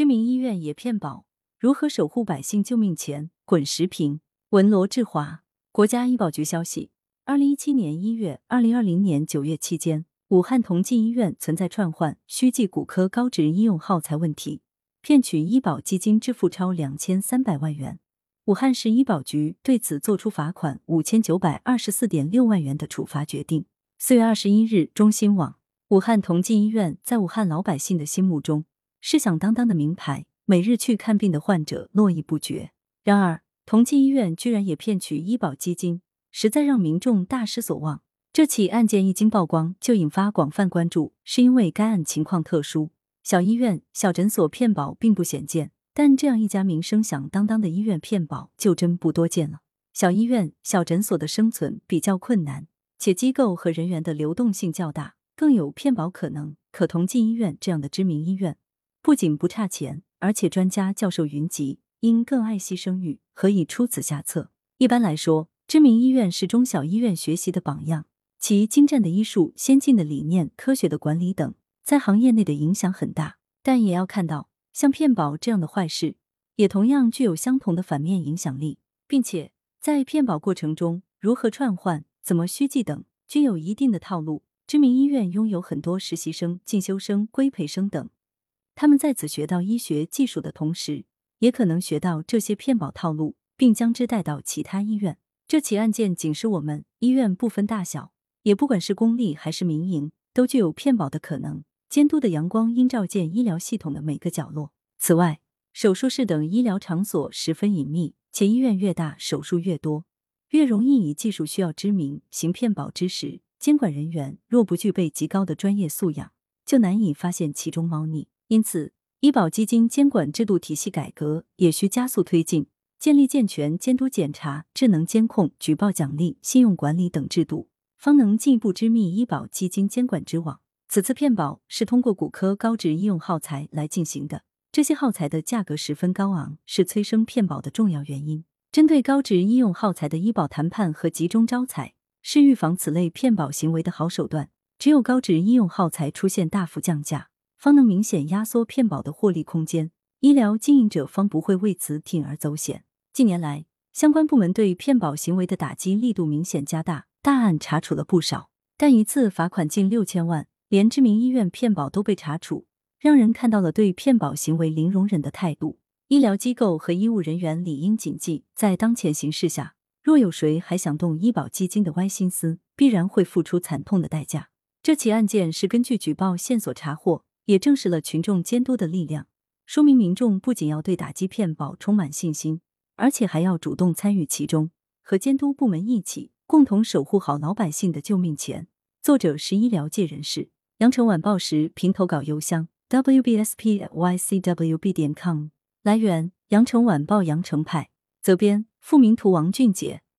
知名医院也骗保，如何守护百姓救命钱？滚石屏文罗志华。国家医保局消息，二零一七年一月、二零二零年九月期间，武汉同济医院存在串换、虚记骨科高值医用耗材问题，骗取医保基金支付超两千三百万元。武汉市医保局对此作出罚款五千九百二十四点六万元的处罚决定。四月二十一日，中新网：武汉同济医院在武汉老百姓的心目中是响当当的名牌，每日去看病的患者络绎不绝。然而，同济医院居然也骗取医保基金，实在让民众大失所望。这起案件一经曝光，就引发广泛关注，是因为该案情况特殊，小医院、小诊所骗保并不鲜见。但这样一家名声响当当的医院骗保就真不多见了。小医院、小诊所的生存比较困难，且机构和人员的流动性较大，更有骗保可能。可同济医院这样的知名医院，不仅不差钱，而且专家教授云集，因更爱惜声誉，何以出此下策？一般来说，知名医院是中小医院学习的榜样，其精湛的医术、先进的理念、科学的管理等，在行业内的影响很大。但也要看到。像骗保这样的坏事，也同样具有相同的反面影响力，并且在骗保过程中，如何串换、怎么虚记等，均有一定的套路。知名医院拥有很多实习生、进修生、规培生等，他们在此学到医学技术的同时，也可能学到这些骗保套路，并将之带到其他医院。这起案件警示我们：医院不分大小，也不管是公立还是民营，都具有骗保的可能。监督的阳光应照见医疗系统的每个角落。此外，手术室等医疗场所十分隐秘，且医院越大，手术越多，越容易以技术需要之名行骗保之实。监管人员若不具备极高的专业素养，就难以发现其中猫腻。因此，医保基金监管制度体系改革也需加速推进，建立健全监督检查、智能监控、举报奖励、信用管理等制度，方能进一步织密医保基金监管之网。此次骗保是通过骨科高值医用耗材来进行的，这些耗材的价格十分高昂，是催生骗保的重要原因。针对高值医用耗材的医保谈判和集中招采，是预防此类骗保行为的好手段。只有高值医用耗材出现大幅降价，方能明显压缩骗保的获利空间，医疗经营者方不会为此铤而走险。近年来，相关部门对骗保行为的打击力度明显加大，大案查处了不少，但一次罚款近六千万。连知名医院骗保都被查处，让人看到了对骗保行为零容忍的态度。医疗机构和医务人员理应谨记，在当前形势下，若有谁还想动医保基金的歪心思，必然会付出惨痛的代价。这起案件是根据举报线索查获，也证实了群众监督的力量，说明民众不仅要对打击骗保充满信心，而且还要主动参与其中，和监督部门一起，共同守护好老百姓的救命钱。作者是医疗界人士。羊城晚报时评投稿邮箱：wbspycwb 点 com。来源：羊城晚报羊城派。责编：付明图，王俊杰。